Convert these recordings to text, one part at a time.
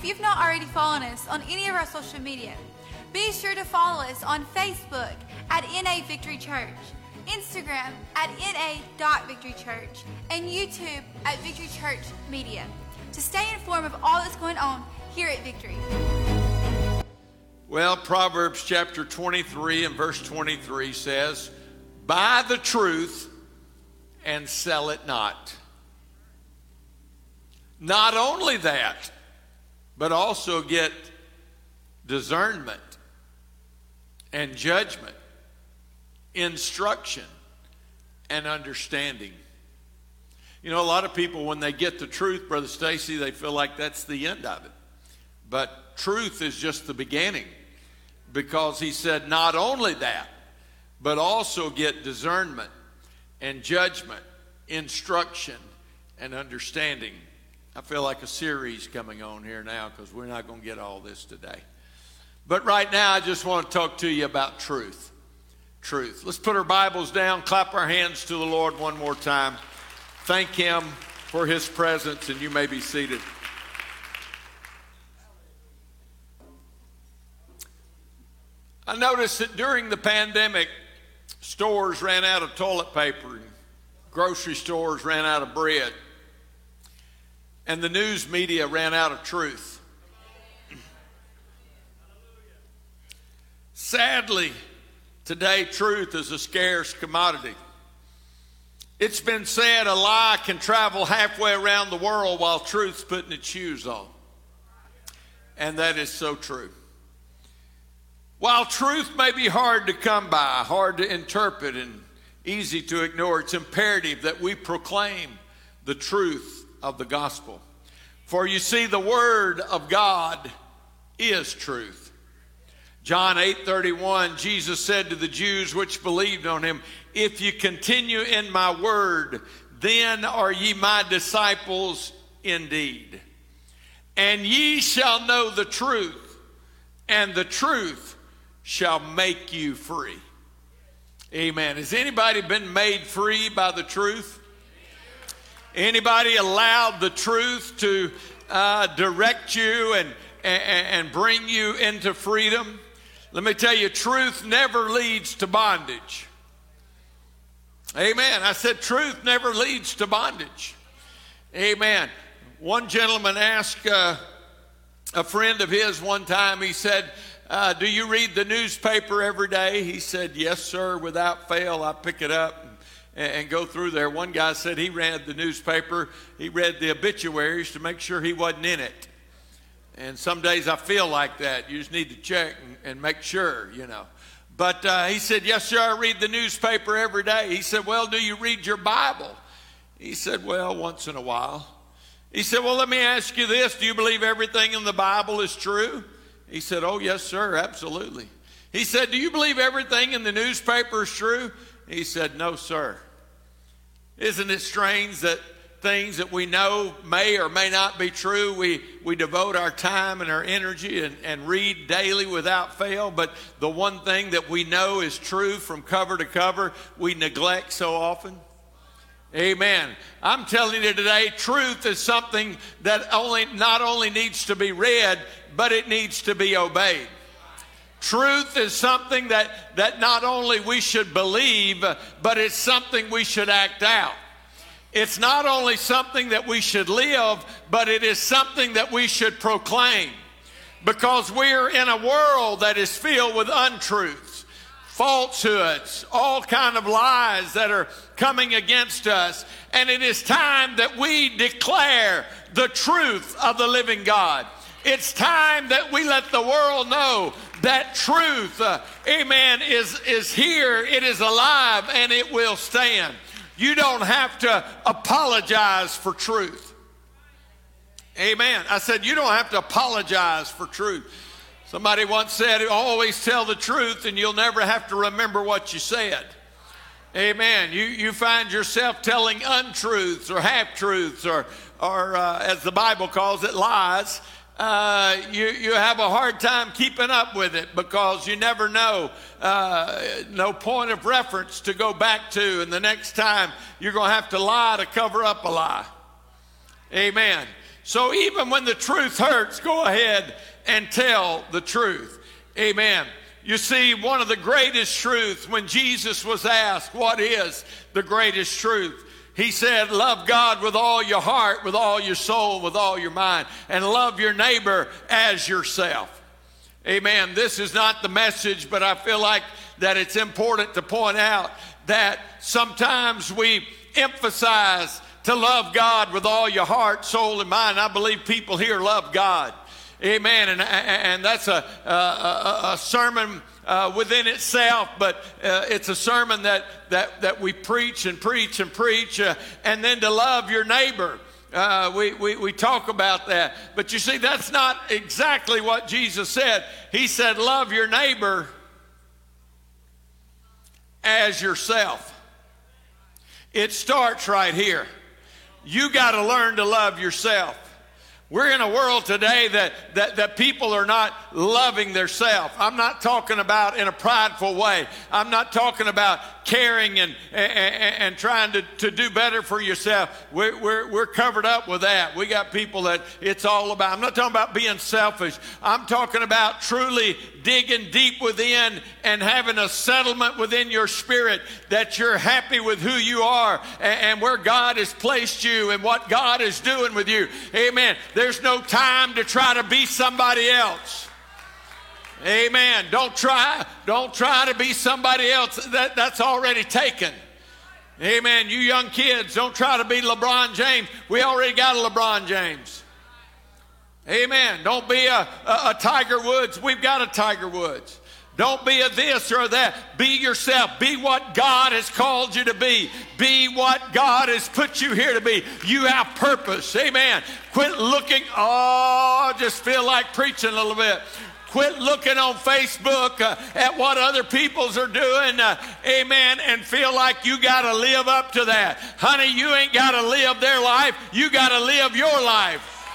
if you've not already followed us on any of our social media, be sure to follow us on Facebook at NA Victory Church, Instagram at na.victorychurch, and YouTube at Victory Church Media to stay informed of all that's going on here at Victory. Well, Proverbs chapter 23 and verse 23 says, Buy the truth and sell it not. Not only that, but also get discernment and judgment, instruction and understanding. You know, a lot of people, when they get the truth, Brother Stacy, they feel like that's the end of it. But truth is just the beginning because he said, not only that, but also get discernment and judgment, instruction and understanding. I feel like a series coming on here now because we're not going to get all this today. But right now, I just want to talk to you about truth. Truth. Let's put our Bibles down, clap our hands to the Lord one more time. Thank Him for His presence, and you may be seated. I noticed that during the pandemic, stores ran out of toilet paper and grocery stores ran out of bread, and the news media ran out of truth. Sadly, today truth is a scarce commodity. It's been said a lie can travel halfway around the world while truth's putting its shoes on. And that is so true. While truth may be hard to come by, hard to interpret, and easy to ignore, it's imperative that we proclaim the truth of the gospel. For you see, the word of God is truth. John 8 31, Jesus said to the Jews which believed on him, if you continue in my word, then are ye my disciples indeed. And ye shall know the truth, and the truth shall make you free. Amen. Has anybody been made free by the truth? Anybody allowed the truth to uh, direct you and, and, and bring you into freedom? Let me tell you, truth never leads to bondage. Amen. I said, truth never leads to bondage. Amen. One gentleman asked uh, a friend of his one time, he said, uh, Do you read the newspaper every day? He said, Yes, sir. Without fail, I pick it up and, and go through there. One guy said he read the newspaper, he read the obituaries to make sure he wasn't in it. And some days I feel like that. You just need to check and, and make sure, you know. But uh, he said, Yes, sir, I read the newspaper every day. He said, Well, do you read your Bible? He said, Well, once in a while. He said, Well, let me ask you this Do you believe everything in the Bible is true? He said, Oh, yes, sir, absolutely. He said, Do you believe everything in the newspaper is true? He said, No, sir. Isn't it strange that things that we know may or may not be true. We, we devote our time and our energy and, and read daily without fail. But the one thing that we know is true from cover to cover, we neglect so often. Amen. I'm telling you today, truth is something that only not only needs to be read, but it needs to be obeyed. Truth is something that, that not only we should believe, but it's something we should act out. It's not only something that we should live, but it is something that we should proclaim. Because we're in a world that is filled with untruths, falsehoods, all kind of lies that are coming against us. And it is time that we declare the truth of the living God. It's time that we let the world know that truth, uh, amen, is, is here, it is alive, and it will stand. You don't have to apologize for truth. Amen. I said, you don't have to apologize for truth. Somebody once said, always tell the truth and you'll never have to remember what you said. Amen. You, you find yourself telling untruths or half truths or, or uh, as the Bible calls it, lies uh, you, you have a hard time keeping up with it because you never know, uh, no point of reference to go back to. And the next time you're going to have to lie to cover up a lie. Amen. So even when the truth hurts, go ahead and tell the truth. Amen. You see, one of the greatest truths when Jesus was asked, What is the greatest truth? He said, Love God with all your heart, with all your soul, with all your mind, and love your neighbor as yourself. Amen. This is not the message, but I feel like that it's important to point out that sometimes we emphasize to love God with all your heart, soul, and mind. I believe people here love God. Amen. And, and that's a, a, a sermon uh, within itself, but uh, it's a sermon that, that, that we preach and preach and preach, uh, and then to love your neighbor. Uh, we, we, we talk about that. But you see, that's not exactly what Jesus said. He said, Love your neighbor as yourself. It starts right here. You got to learn to love yourself. We're in a world today that, that, that people are not loving themselves. I'm not talking about in a prideful way. I'm not talking about caring and, and, and trying to, to do better for yourself. We're, we're, we're covered up with that. We got people that it's all about. I'm not talking about being selfish. I'm talking about truly digging deep within and having a settlement within your spirit that you're happy with who you are and, and where God has placed you and what God is doing with you. Amen. There's no time to try to be somebody else. Amen. Don't try, don't try to be somebody else. That, that's already taken. Amen. You young kids, don't try to be LeBron James. We already got a LeBron James. Amen. Don't be a, a, a Tiger Woods. We've got a Tiger Woods. Don't be a this or a that. Be yourself. Be what God has called you to be. Be what God has put you here to be. You have purpose. Amen. Quit looking. Oh, just feel like preaching a little bit. Quit looking on Facebook uh, at what other people's are doing, uh, amen, and feel like you got to live up to that. Honey, you ain't got to live their life, you got to live your life.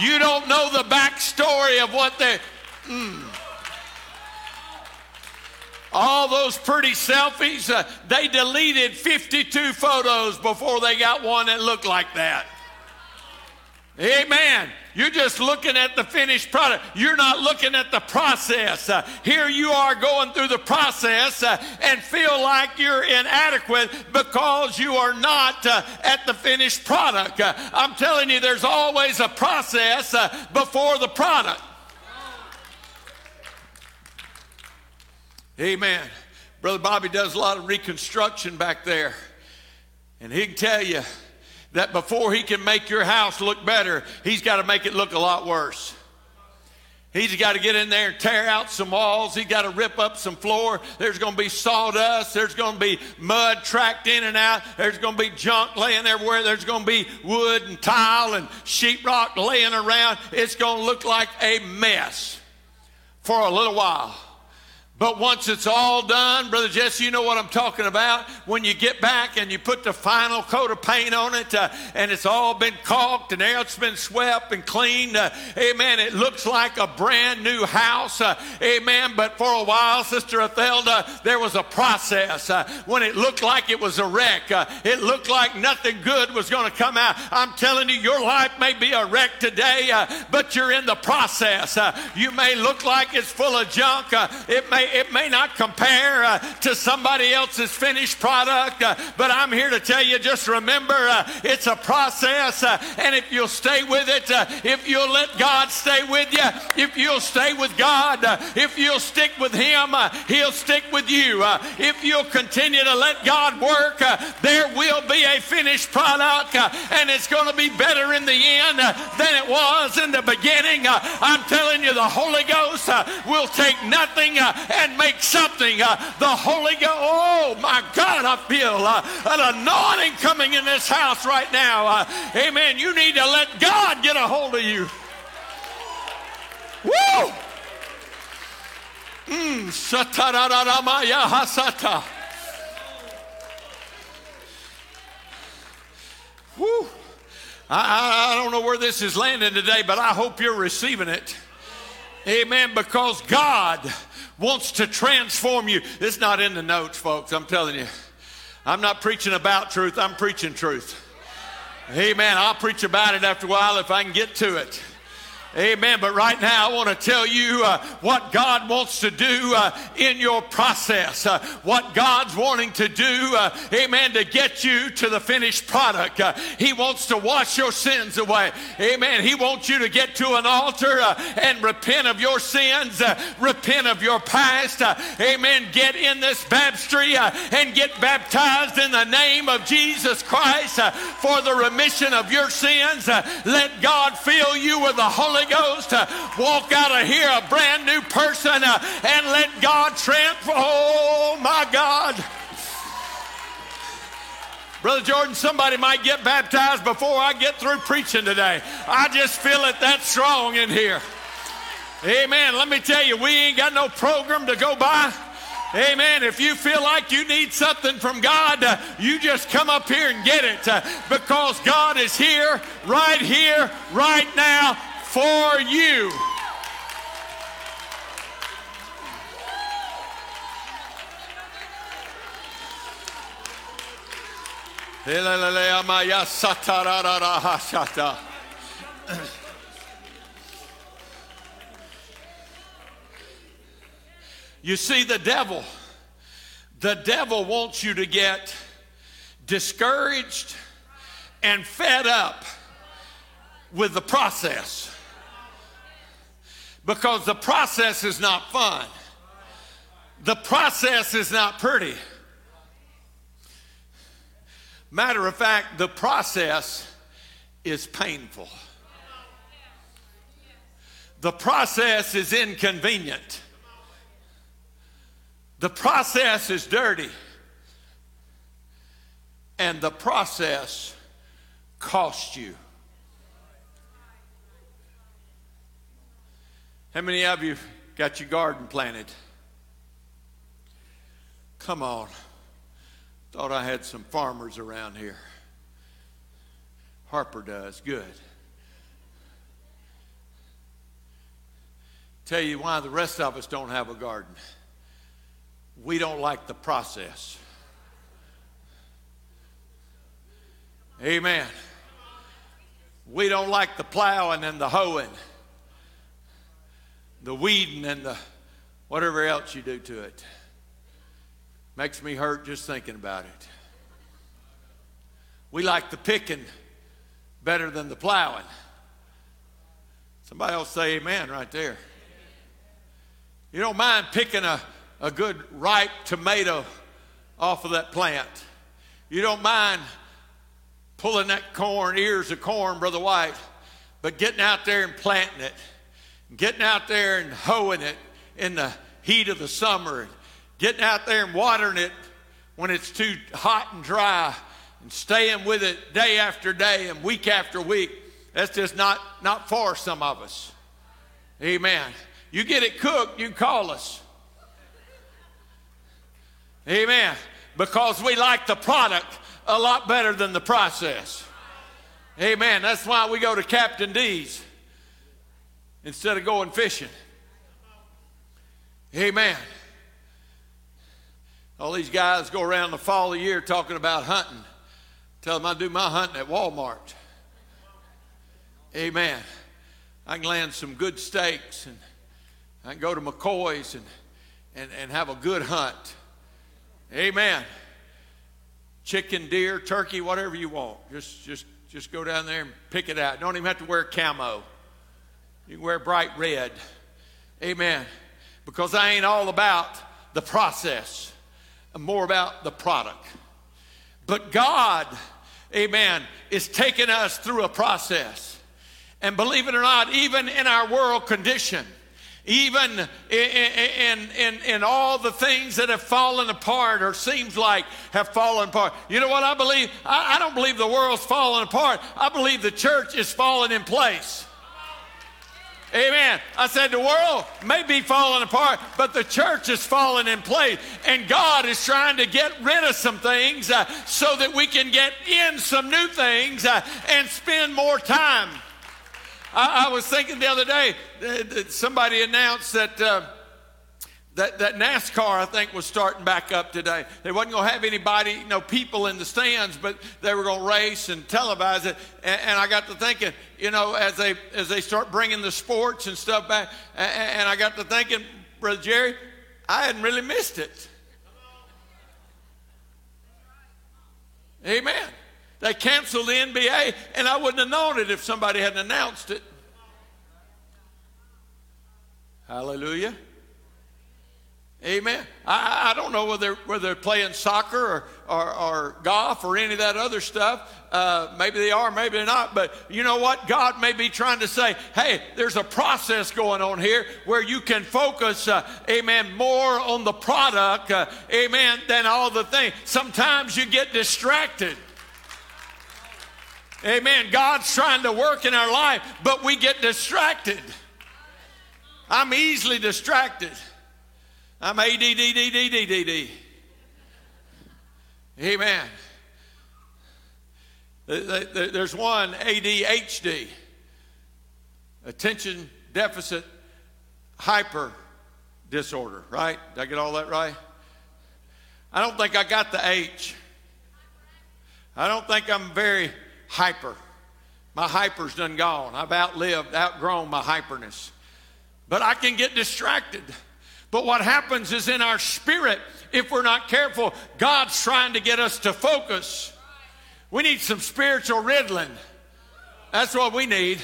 You don't know the backstory of what they. Mm. All those pretty selfies, uh, they deleted 52 photos before they got one that looked like that. Amen. You're just looking at the finished product. You're not looking at the process. Uh, here you are going through the process uh, and feel like you're inadequate because you are not uh, at the finished product. Uh, I'm telling you, there's always a process uh, before the product. Amen. Brother Bobby does a lot of reconstruction back there, and he can tell you that before he can make your house look better, he's got to make it look a lot worse. He's got to get in there and tear out some walls. He's got to rip up some floor. There's going to be sawdust. There's going to be mud tracked in and out. There's going to be junk laying everywhere. There's going to be wood and tile and sheetrock laying around. It's going to look like a mess for a little while. But once it's all done, Brother Jesse, you know what I'm talking about. When you get back and you put the final coat of paint on it uh, and it's all been caulked and it's been swept and cleaned, uh, amen, it looks like a brand new house, uh, amen. But for a while, Sister Ethelda, there was a process uh, when it looked like it was a wreck. Uh, it looked like nothing good was going to come out. I'm telling you, your life may be a wreck today, uh, but you're in the process. you may look like it's full of junk. it may it may not compare uh, to somebody else's finished product, uh, but I'm here to tell you just remember uh, it's a process. And if you'll stay with it, if you'll let God stay with you, if you'll stay with God, if you'll stick with Him, He'll stick with you. if you'll continue to let God work, there finished product, and it's going to be better in the end than it was in the beginning. I'm telling you, the Holy Ghost will take nothing and make something. Uh, the Holy Ghost, oh my God, I feel uh, an anointing coming in this house right now. Uh, amen. You need to let God get a hold of you. Woo! Mm, hasata. Woo. I, I don't know where this is landing today, but I hope you're receiving it. Amen. Because God wants to transform you. It's not in the notes, folks. I'm telling you. I'm not preaching about truth, I'm preaching truth. Amen. I'll preach about it after a while if I can get to it. Amen. But right now, I want to tell you uh, what God wants to do uh, in your process. Uh, what God's wanting to do, uh, amen, to get you to the finished product. Uh, he wants to wash your sins away. Amen. He wants you to get to an altar uh, and repent of your sins, repent of your past. amen. Get in this baptistry and get baptized in the name of Jesus Christ for the remission of your sins. let God fill you with the Holy Holy Ghost, uh, walk out of here a brand new person uh, and let God transform. Oh my God. Brother Jordan, somebody might get baptized before I get through preaching today. I just feel it that strong in here. Amen. Let me tell you, we ain't got no program to go by. Amen. If you feel like you need something from God, uh, you just come up here and get it uh, because God is here, right here, right now, for you. You see, the devil, the devil wants you to get discouraged and fed up with the process because the process is not fun. The process is not pretty. Matter of fact, the process is painful. The process is inconvenient. The process is dirty. And the process costs you. How many of you got your garden planted? Come on. Thought I had some farmers around here. Harper does. Good. Tell you why the rest of us don't have a garden. We don't like the process. Amen. We don't like the plowing and the hoeing the weeding and the whatever else you do to it. Makes me hurt just thinking about it. We like the picking better than the plowing. Somebody else say amen right there. You don't mind picking a, a good ripe tomato off of that plant. You don't mind pulling that corn, ears of corn, Brother White, but getting out there and planting it getting out there and hoeing it in the heat of the summer, and getting out there and watering it when it's too hot and dry, and staying with it day after day and week after week. That's just not, not for some of us. Amen. You get it cooked, you call us. Amen. Because we like the product a lot better than the process. Amen. That's why we go to Captain D's instead of going fishing. Amen. All these guys go around the fall of the year talking about hunting. Tell them I do my hunting at Walmart. Amen. I can land some good steaks and I can go to McCoy's and, and, and have a good hunt. Amen. Chicken, deer, turkey, whatever you want. Just, just, just go down there and pick it out. Don't even have to wear camo. You can wear bright red. Amen. Because I ain't all about the process, I'm more about the product. But God, amen, is taking us through a process. And believe it or not, even in our world condition, even in, in, in, all the things that have fallen apart or seems like have fallen apart. You know what I believe? I, I don't believe the world's falling apart. I believe the church is falling in place. Amen. I said the world may be falling apart, but the church is falling in place. And God is trying to get rid of some things uh, so that we can get in some new things uh, and spend more time. I, I, was thinking the other day, uh, somebody announced that uh, that, that NASCAR, I think, was starting back up today. They wasn't going to have anybody, you know, people in the stands, but they were going to race and televise it. And, and, I got to thinking, you know, as they as they start bringing the sports and stuff back, and, and I got to thinking, Brother Jerry, I hadn't really missed it. Amen. They canceled the NBA, and I wouldn't have known it if somebody hadn't announced it. Hallelujah. Amen. I, I don't know whether, whether they're playing soccer or, or, or golf or any of that other stuff. Uh, maybe they are, maybe they're not. But you know what? God may be trying to say, hey, there's a process going on here where you can focus, uh, amen, more on the product, uh, amen, than all the things. Sometimes you get distracted. Amen. God's trying to work in our life, but we get distracted. I'm easily distracted. I'm ADDDDDD. Amen. There's one ADHD, attention deficit hyper disorder, right? Did I get all that right? I don't think I got the H. I don't think I'm very hyper. My hyper's done gone. I've outlived, outgrown my hyperness. But I can get distracted. But what happens is in our spirit, if we're not careful, God's trying to get us to focus. We need some spiritual Ritalin. That's what we need.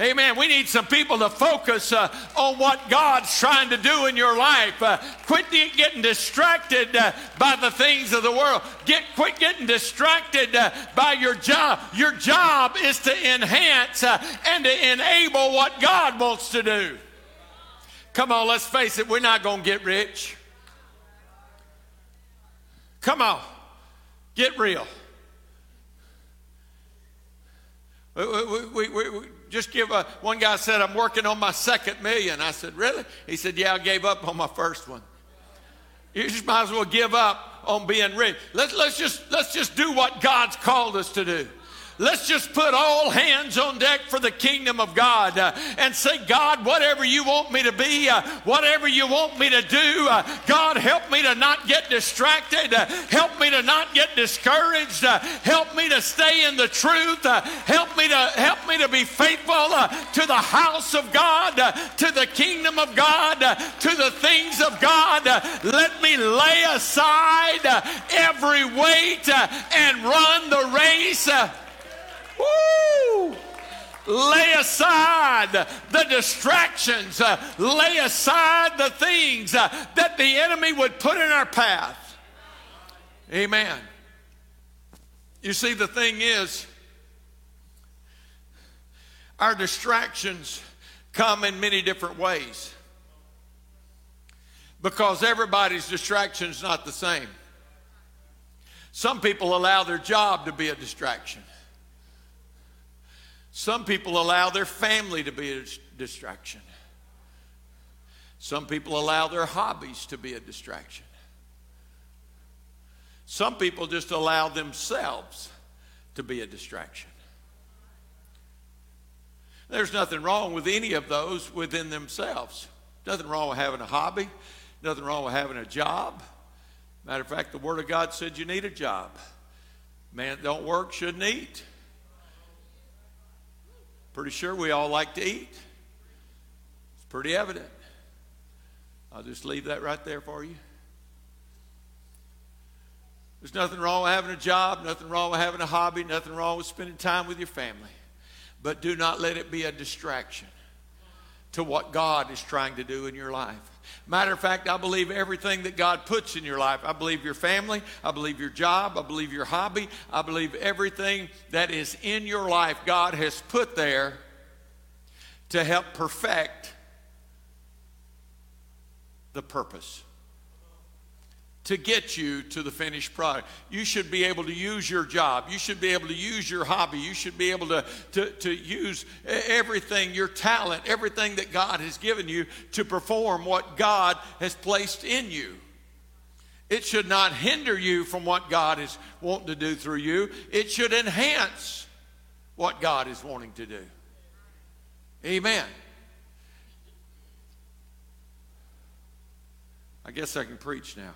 Amen. We need some people to focus uh, on what God's trying to do in your life. Uh, quit getting distracted uh, by the things of the world. Get quit getting distracted uh, by your job. Your job is to enhance uh, and to enable what God wants to do. Come on, let's face it, we're not going to get rich. Come on, get real. We, we, we, we just give a, one guy said, I'm working on my second million. I said, Really? He said, Yeah, I gave up on my first one. You just might as well give up on being rich. Let's, let's, just, let's just do what God's called us to do. Let's just put all hands on deck for the kingdom of God uh, and say, God, whatever you want me to be, uh, whatever you want me to do, uh, God, help me to not get distracted. Uh, help me to not get discouraged. Uh, help me to stay in the truth. Uh, help me to help me to be faithful to the house of God, to the kingdom of God, to the things of God. let me lay aside every weight and run the race Woo! Lay aside the distractions, uh, lay aside the things uh, that the enemy would put in our path. Amen. You see, the thing is, our distractions come in many different ways because everybody's distraction is not the same. Some people allow their job to be a distraction. Some people allow their family to be a distraction. Some people allow their hobbies to be a distraction. Some people just allow themselves to be a distraction. There's nothing wrong with any of those within themselves. Nothing wrong with having a hobby, nothing wrong with having a job. Matter of fact, the Word of God said you need a job. Man don't work shouldn't eat. Pretty sure we all like to eat. It's pretty evident. I'll just leave that right there for you. There's nothing wrong with having a job, nothing wrong with having a hobby, nothing wrong with spending time with your family. But do not let it be a distraction to what God is trying to do in your life. Matter of fact, I believe everything that God puts in your life. I believe your family. I believe your job. I believe your hobby. I believe everything that is in your life, God has put there to help perfect the purpose to get you to the finished product. You should be able to use your job. You should be able to use your hobby. You should be able to, to, to use everything, your talent, everything that God has given you to perform what God has placed in you. It should not hinder you from what God is wanting to do through you. It should enhance what God is wanting to do. Amen. I guess I can preach now.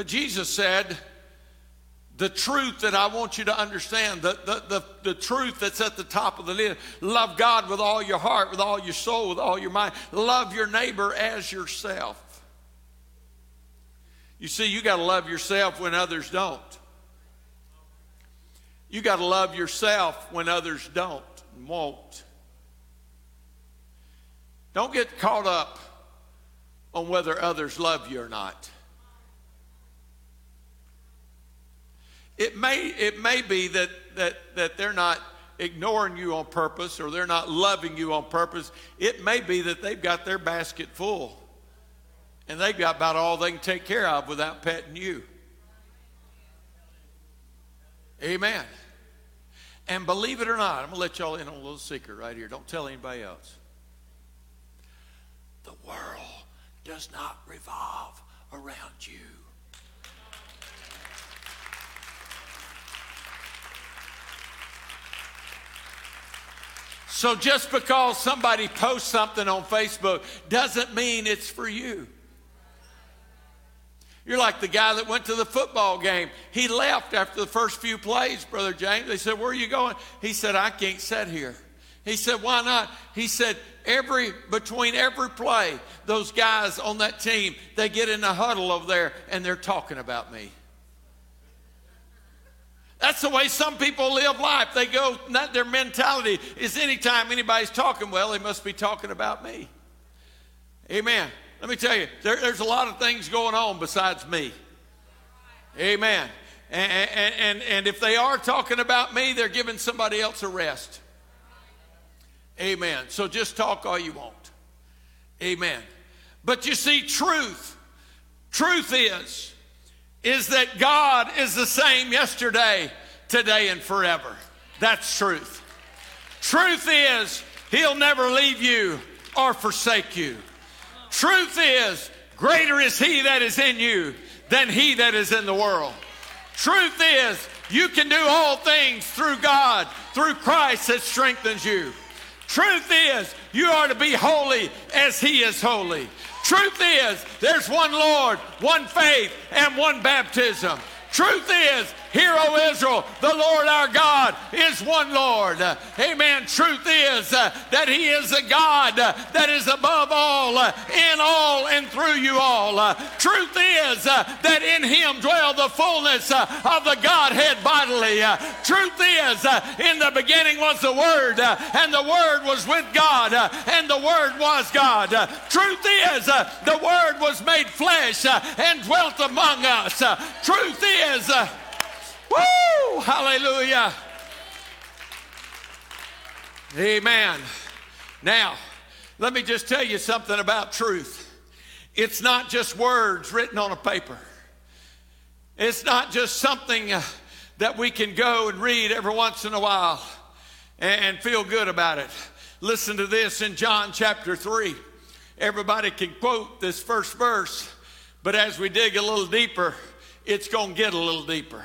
But Jesus said, the truth that I want you to understand, the, the, the, the, truth that's at the top of the list. Love God with all your heart, with all your soul, with all your mind. Love your neighbor as yourself. You see, you got to love yourself when others don't. You got to love yourself when others don't and won't. Don't get caught up on whether others love you or not. It may, it may be that, that, that they're not ignoring you on purpose or they're not loving you on purpose. It may be that they've got their basket full and they've got about all they can take care of without petting you. Amen. And believe it or not, I'm going to let y'all in on a little secret right here. Don't tell anybody else. The world does not revolve around you. So just because somebody posts something on Facebook doesn't mean it's for you. You're like the guy that went to the football game. He left after the first few plays, Brother James. They said, Where are you going? He said, I can't sit here. He said, Why not? He said, Every between every play, those guys on that team, they get in a huddle over there and they're talking about me. That's the way some people live life. They go, not their mentality is anytime anybody's talking, well, they must be talking about me. Amen. Let me tell you, there, there's a lot of things going on besides me. Amen. And, and, and, and if they are talking about me, they're giving somebody else a rest. Amen. So just talk all you want. Amen. But you see, truth, truth is, is that God is the same yesterday, today, and forever. That's truth. Truth is, He'll never leave you or forsake you. Truth is, greater is He that is in you than He that is in the world. Truth is, you can do all things through God, through Christ that strengthens you. Truth is, you are to be holy as He is holy. Truth is, there's one Lord, one faith, and one baptism. Truth is, Hear, O Israel, the Lord our God is one Lord. Amen. Truth is uh, that He is a God uh, that is above all, uh, in all, and through you all. Uh, truth is uh, that in Him dwell the fullness uh, of the Godhead bodily. truth is, in the beginning was the Word, and the Word was with God, and the Word was God. truth is, the Word was made flesh and dwelt among us. truth is, Woo! Hallelujah. Amen. Now, let me just tell you something about truth. It's not just words written on a paper. It's not just something uh, that we can go and read every once in a while and feel good about it. Listen to this in John chapter 3. Everybody can quote this first verse, but as we dig a little deeper, it's going to get a little deeper.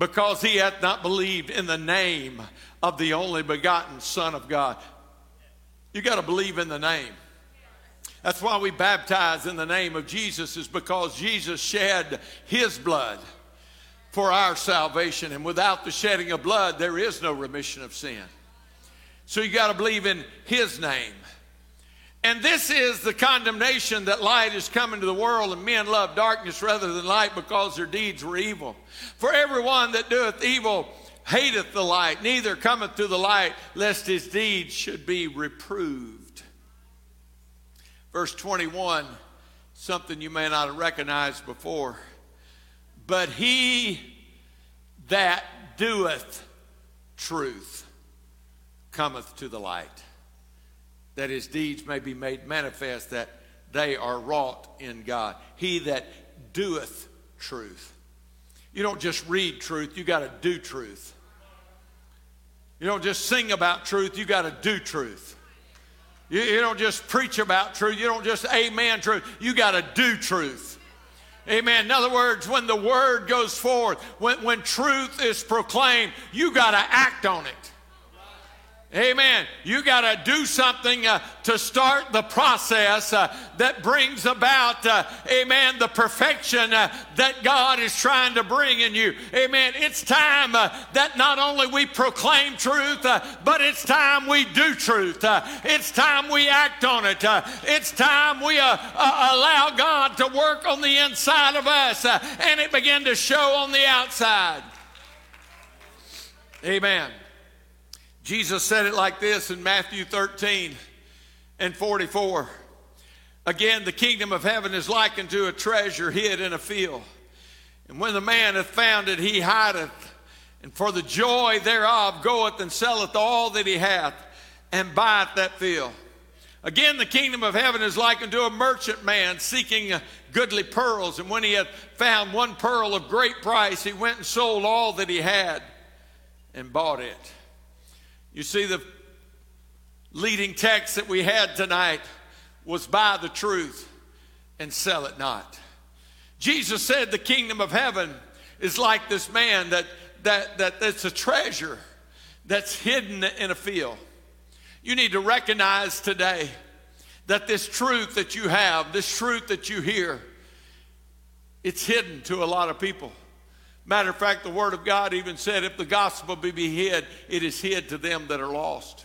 because he hath not believed in the name of the only begotten Son of God. You got to believe in the name. That's why we baptize in the name of Jesus, is because Jesus shed his blood for our salvation. And without the shedding of blood, there is no remission of sin. So you got to believe in his name. And this is the condemnation that light is coming to the world, and men love darkness rather than light because their deeds were evil. For everyone that doeth evil hateth the light, neither cometh to the light, lest his deeds should be reproved. Verse 21, something you may not have recognized before. But he that doeth truth cometh to the light, that his deeds may be made manifest, that they are wrought in God. He that doeth truth. You don't just read truth, you got to do truth. You don't just sing about truth, you got to do truth. You, you, don't just preach about truth, you don't just amen truth, you got to do truth. Amen. In other words, when the word goes forth, when, when truth is proclaimed, you got to act on it. Amen. You got to do something uh, to start the process uh, that brings about, uh, amen, the perfection uh, that God is trying to bring in you. Amen. It's time uh, that not only we proclaim truth, uh, but it's time we do truth. it's time we act on it. it's time we allow God to work on the inside of us and it begin to show on the outside. Amen. Jesus said it like this in Matthew 13 and 44. Again, the kingdom of heaven is likened to a treasure hid in a field. And when the man hath found it, he hideth, and for the joy thereof goeth and selleth all that he hath, and buyeth that field. Again, the kingdom of heaven is likened to a merchant man seeking goodly pearls. And when he had found one pearl of great price, he went and sold all that he had and bought it. You see, the leading text that we had tonight was buy the truth and sell it not. Jesus said the kingdom of heaven is like this man that, that, that that's a treasure that's hidden in a field. You need to recognize today that this truth that you have, this truth that you hear, it's hidden to a lot of people. Matter of fact, the Word of God even said, if the gospel be hid, it is hid to them that are lost.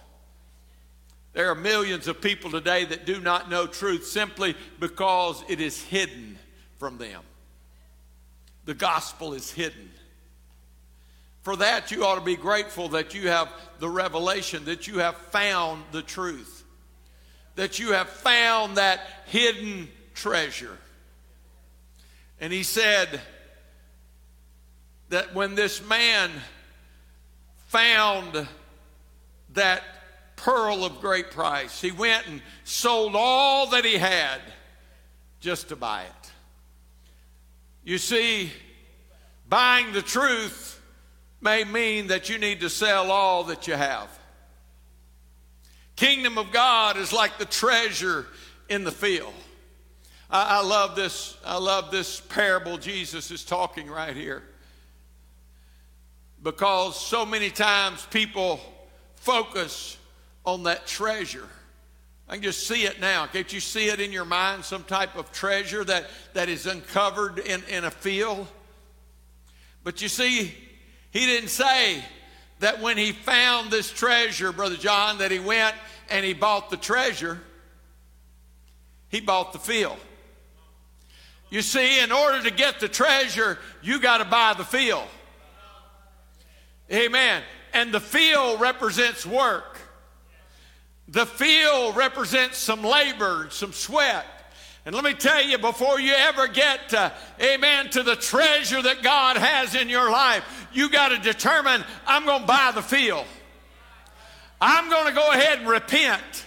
There are millions of people today that do not know truth simply because it is hidden from them. The gospel is hidden. For that, you ought to be grateful that you have the revelation, that you have found the truth, that you have found that hidden treasure. And he said, that when this man found that pearl of great price, he went and sold all that he had just to buy it. You see, buying the truth may mean that you need to sell all that you have. Kingdom of God is like the treasure in the field. I, I love this. I love this parable Jesus is talking right here because so many times people focus on that treasure. I can just see it now. Can't you see it in your mind? Some type of treasure that, that is uncovered in, in a field. But you see, he didn't say that when he found this treasure, Brother John, that he went and he bought the treasure. He bought the field. You see, in order to get the treasure, you got to buy the field. Amen. And the field represents work. The field represents some labor, some sweat. And let me tell you, before you ever get, to, amen, to the treasure that God has in your life, you got to determine I'm going to buy the field. I'm going to go ahead and repent.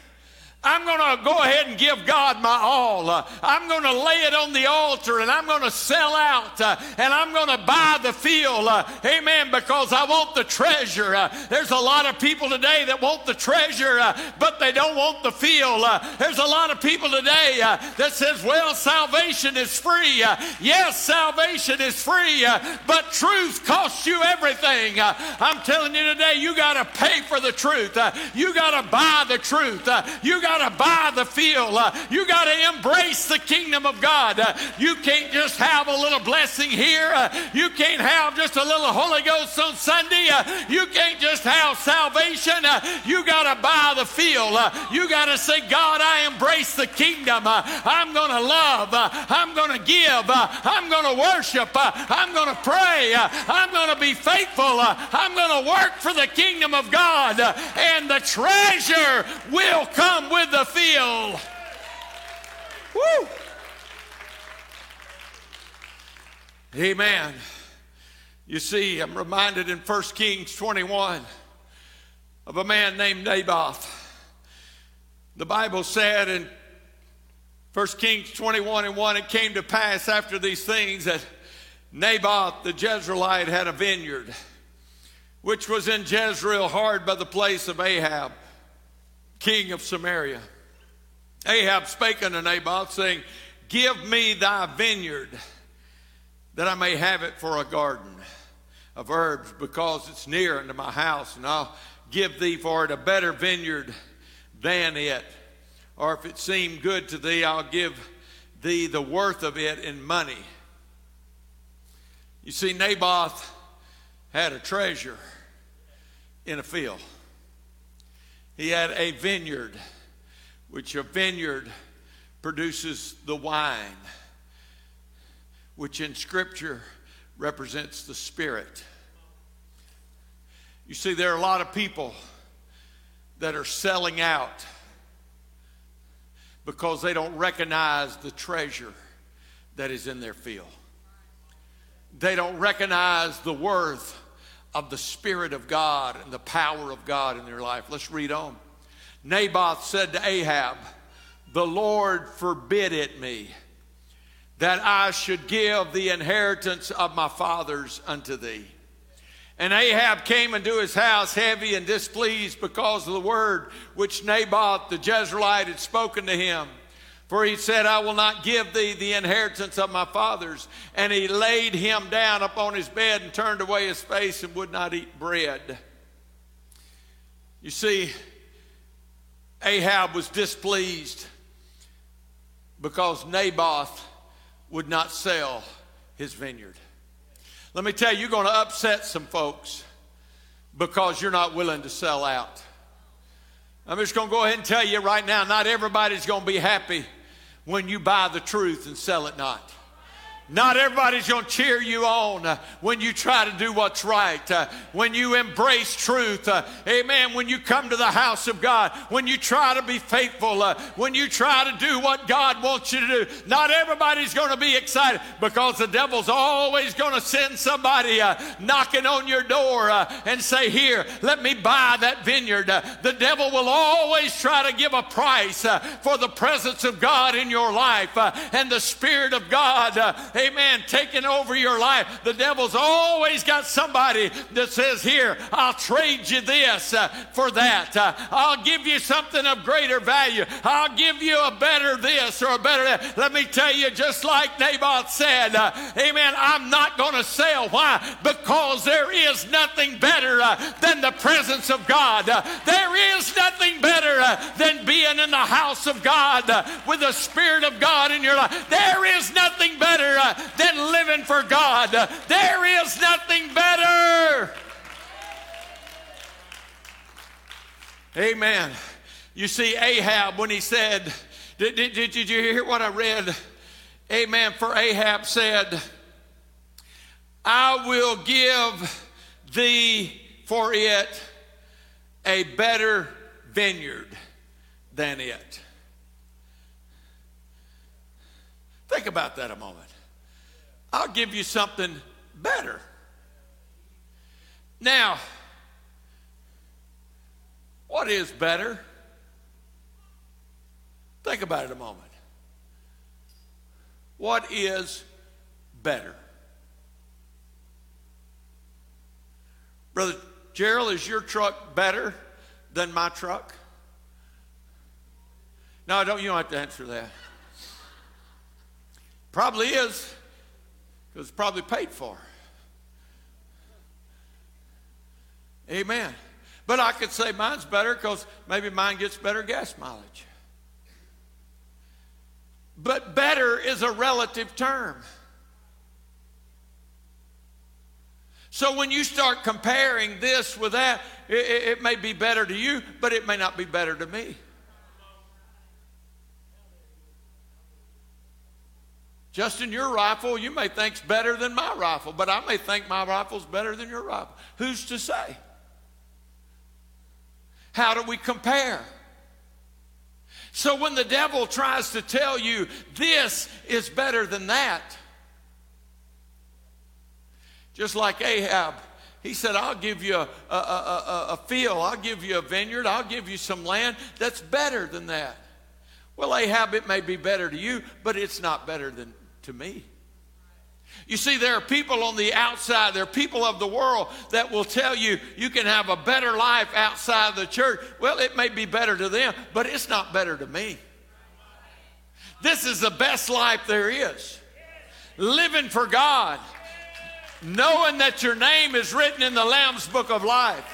I'm going to go ahead and give God my all. Uh, I'm going to lay it on the altar and I'm going to sell out uh, and I'm going to buy the field. Uh, amen. Because I want the treasure. Uh, there's a lot of people today that want the treasure, uh, but they don't want the field. Uh, there's a lot of people today that says, well, salvation is free. yes, salvation is free, but truth costs you everything. I'm telling you today, you got to pay for the truth. you got to buy the truth. you got to buy the field. Uh, you got to embrace the kingdom of God. Uh, you can't just have a little blessing here. Uh, you can't have just a little Holy Ghost on Sunday. Uh, you can't just have salvation. Uh, you got to buy the field. Uh, you got to say, God, I embrace the kingdom. I'm going to love. I'm going to give. I'm going to worship. I'm going to pray. I'm going to be faithful. I'm going to work for the kingdom of God. and the treasure will come with with the field. Woo! Amen. You see, I'm reminded in 1 Kings 21 of a man named Naboth. The Bible said in 1 Kings 21 and 1, it came to pass after these things that Naboth the Jezreelite had a vineyard, which was in Jezreel, hard by the place of Ahab, king of Samaria. Ahab spake unto Naboth, saying, Give me thy vineyard, that I may have it for a garden of herbs, because it's near unto my house, and I'll give thee for it a better vineyard than it. Or if it seem good to thee, I'll give thee the worth of it in money. You see, Naboth had a treasure in a field. He had a vineyard, which a vineyard produces the wine, which in Scripture represents the Spirit. You see, there are a lot of people that are selling out because they don't recognize the treasure that is in their field. They don't recognize the worth of the Spirit of God and the power of God in their life. Let's read on. Naboth said to Ahab, The Lord forbid it me that I should give the inheritance of my fathers unto thee. And Ahab came into his house heavy and displeased because of the word which Naboth the Jezreelite had spoken to him. For he said, I will not give thee the inheritance of my fathers. And he laid him down upon his bed and turned away his face and would not eat bread. You see, Ahab was displeased because Naboth would not sell his vineyard. Let me tell you, you're going to upset some folks because you're not willing to sell out. I'm just going to go ahead and tell you right now not everybody's going to be happy when you buy the truth and sell it not. Not everybody's going to cheer you on uh, when you try to do what's right, uh, when you embrace truth. Uh, amen. When you come to the house of God, when you try to be faithful, uh, when you try to do what God wants you to do. Not everybody's going to be excited because the devil's always going to send somebody uh, knocking on your door uh, and say, Here, let me buy that vineyard. the devil will always try to give a price for the presence of God in your life and the Spirit of God amen, taking over your life, the devil's always got somebody that says, Here, I'll trade you this uh, for that. Uh, I'll give you something of greater value. I'll give you a better this or a better that. Let me tell you, just like Naboth said, uh, Amen, I'm not going to sell. Why? Because there is nothing better uh, than the presence of God. Uh, there is nothing better uh, than being in the house of God with the Spirit of God in your life. There is nothing better than living for God. There is nothing better. Amen. You see, Ahab, when he said, did, did, did, you hear what I read? Amen. For Ahab said, I will give thee for it a better vineyard than it. Think about that a moment. I'll give you something better. Now, what is better? Think about it a moment. What is better? Brother Gerald, is your truck better than my truck? No, don't you don't have to answer that. Probably is because it's probably paid for. Amen. But I could say mine's better because maybe mine gets better gas mileage. But better is a relative term. So when you start comparing this with that, it, it, may be better to you, but it may not be better to me. Justin, your rifle you may think's better than my rifle, but I may think my rifle's better than your rifle. Who's to say? How do we compare? So when the devil tries to tell you this is better than that, just like Ahab, he said, I'll give you a, a, a, a, field, I'll give you a vineyard, I'll give you some land that's better than that. Well, Ahab, it may be better to you, but it's not better than to me. You see, there are people on the outside, there are people of the world that will tell you you can have a better life outside the church. Well, it may be better to them, but it's not better to me. This is the best life there is. Living for God, knowing that your name is written in the Lamb's book of life,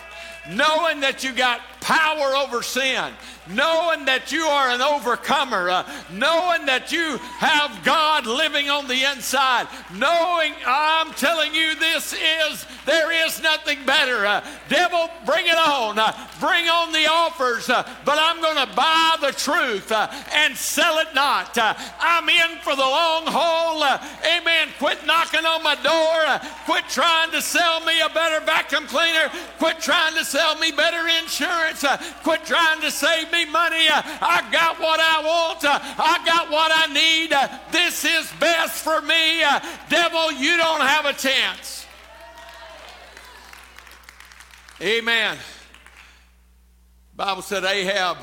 knowing that you got power over sin, knowing that you are an overcomer, uh, knowing that you have God living on the inside, knowing I'm telling you this is, there is nothing better. Uh, devil, bring it on. Uh, bring on the offers, uh, but I'm going to buy the truth uh, and sell it not. Uh, I'm in for the long haul. amen. Quit knocking on my door. quit trying to sell me a better vacuum cleaner. Quit trying to sell me better insurance. quit trying to save me money. I got what I want. I got what I need. This is best for me. Devil, you don't have a chance. Amen. Bible said Ahab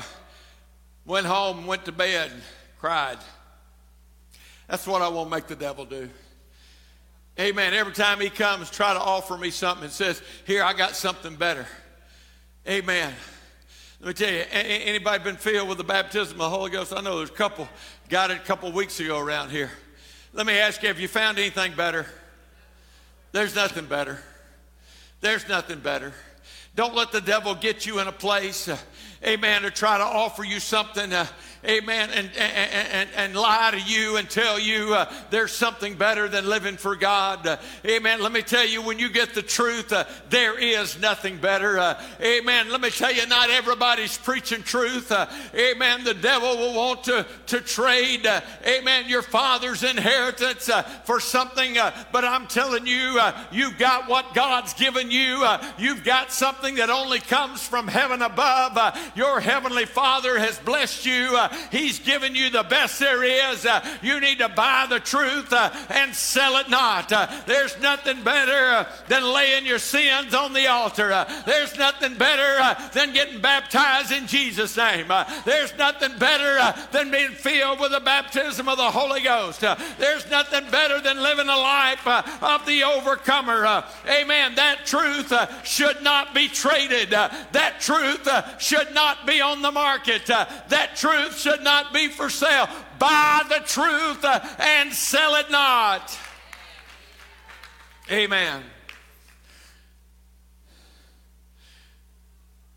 went home, went to bed, cried. That's what I want to make the devil do. Amen. Every time he comes, try to offer me something and says, Here, I got something better. Amen. Let me tell you, anybody been filled with the baptism of the Holy Ghost? I know there's a couple got it a couple weeks ago around here. Let me ask you, have you found anything better? There's nothing better. There's nothing better. Don't let the devil get you in a place, uh, amen, to try to offer you something. Uh, amen, and, and, and, and lie to you and tell you uh, there's something better than living for God. Uh, amen. Let me tell you, when you get the truth, uh, there is nothing better. Uh, amen. Let me tell you, not everybody's preaching truth. Uh, amen. The devil will want to, to trade, uh, amen, your father's inheritance for something, but I'm telling you, you've got what God's given you. you've got something that only comes from heaven above. your heavenly Father has blessed you. He's given you the best there is. Uh, you need to buy the truth uh, and sell it not. Uh, there's nothing better uh, than laying your sins on the altar. Uh, there's nothing better uh, than getting baptized in Jesus' name. there's nothing better than being filled with the baptism of the Holy Ghost. there's nothing better than living a life of the overcomer. amen. That truth should not be traded. that truth should not be on the market. that truth should not be for sale. Buy the truth uh, and sell it not. Amen.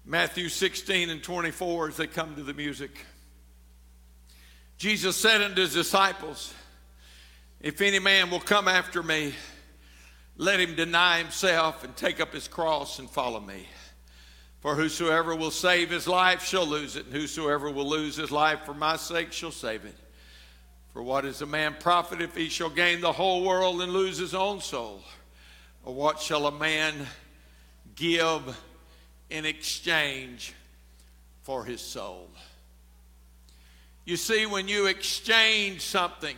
Matthew 16 and 24 as they come to the music. Jesus said unto his disciples, If any man will come after me, let him deny himself and take up his cross and follow me. For whosoever will save his life shall lose it, and whosoever will lose his life for my sake shall save it. For what is a man profit if he shall gain the whole world and lose his own soul? Or what shall a man give in exchange for his soul? You see, when you exchange something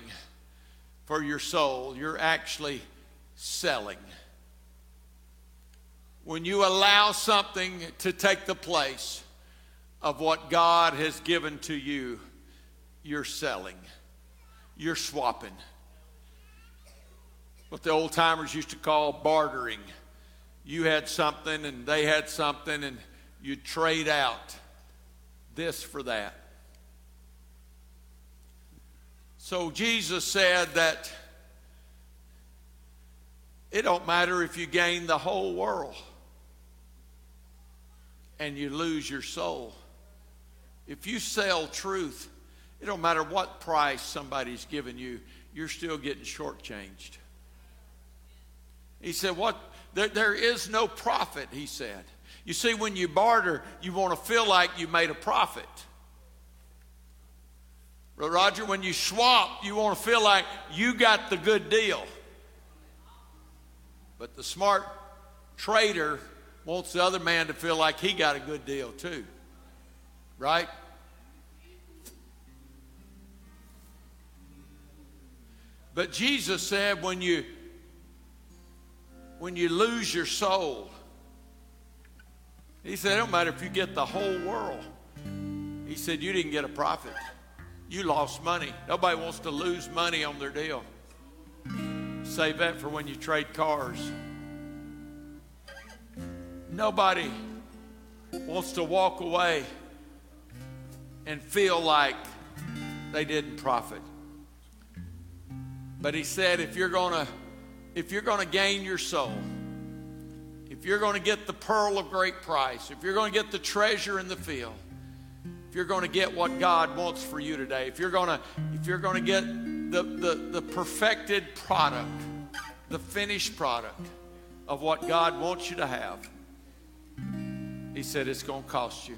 for your soul, you're actually selling when you allow something to take the place of what God has given to you, you're selling, you're swapping. What the old timers used to call bartering. You had something and they had something, and you trade out this for that. So Jesus said that it don't matter if you gain the whole world and you lose your soul. If you sell truth, it don't matter what price somebody's given you, you're still getting shortchanged. He said, What? There, there is no profit, he said. You see, when you barter, you want to feel like you made a profit. Roger, when you swap, you want to feel like you got the good deal. But the smart trader wants the other man to feel like he got a good deal too. Right? But Jesus said when you when you lose your soul, he said it don't matter if you get the whole world. He said you didn't get a profit. You lost money. Nobody wants to lose money on their deal. Save that for when you trade cars. Nobody wants to walk away and feel like they didn't profit. But he said if you're going to if you're going to gain your soul, if you're going to get the pearl of great price, if you're going to get the treasure in the field, if you're going to get what God wants for you today, if you're going to if you're going to get the, the, the perfected product, the finished product of what God wants you to have, he said it's going to cost you.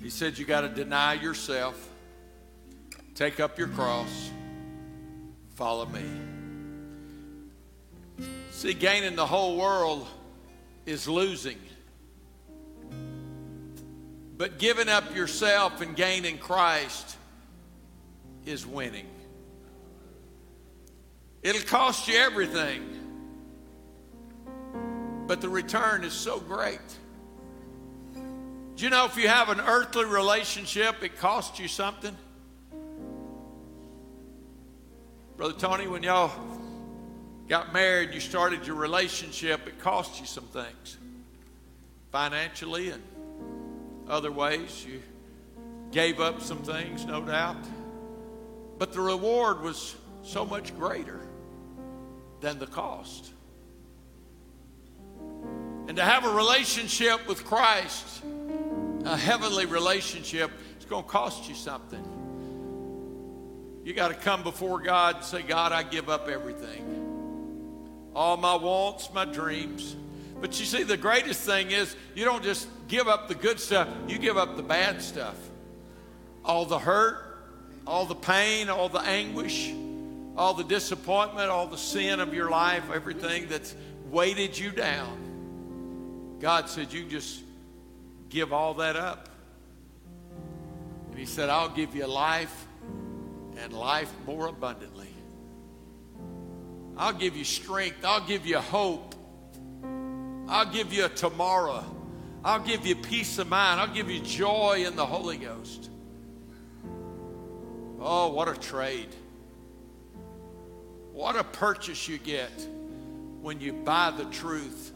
He said you got to deny yourself, take up your cross, follow me. See, gaining the whole world is losing. But giving up yourself and gaining Christ is winning. It'll cost you everything, but the return is so great. Do you know if you have an earthly relationship, it costs you something? Brother Tony, when y'all got married, you started your relationship, it cost you some things financially and other ways. You gave up some things, no doubt. But the reward was so much greater than the cost. And to have a relationship with Christ, a heavenly relationship, it's going to cost you something. You got to come before God and say, God, I give up everything. All my wants, my dreams. But you see, the greatest thing is you don't just give up the good stuff, you give up the bad stuff. All the hurt, all the pain, all the anguish, all the disappointment, all the sin of your life, everything that's weighted you down. God said, You just give all that up. And He said, I'll give you life and life more abundantly. I'll give you strength. I'll give you hope. I'll give you a tomorrow. I'll give you peace of mind. I'll give you joy in the Holy Ghost. Oh, what a trade. What a purchase you get when you buy the truth.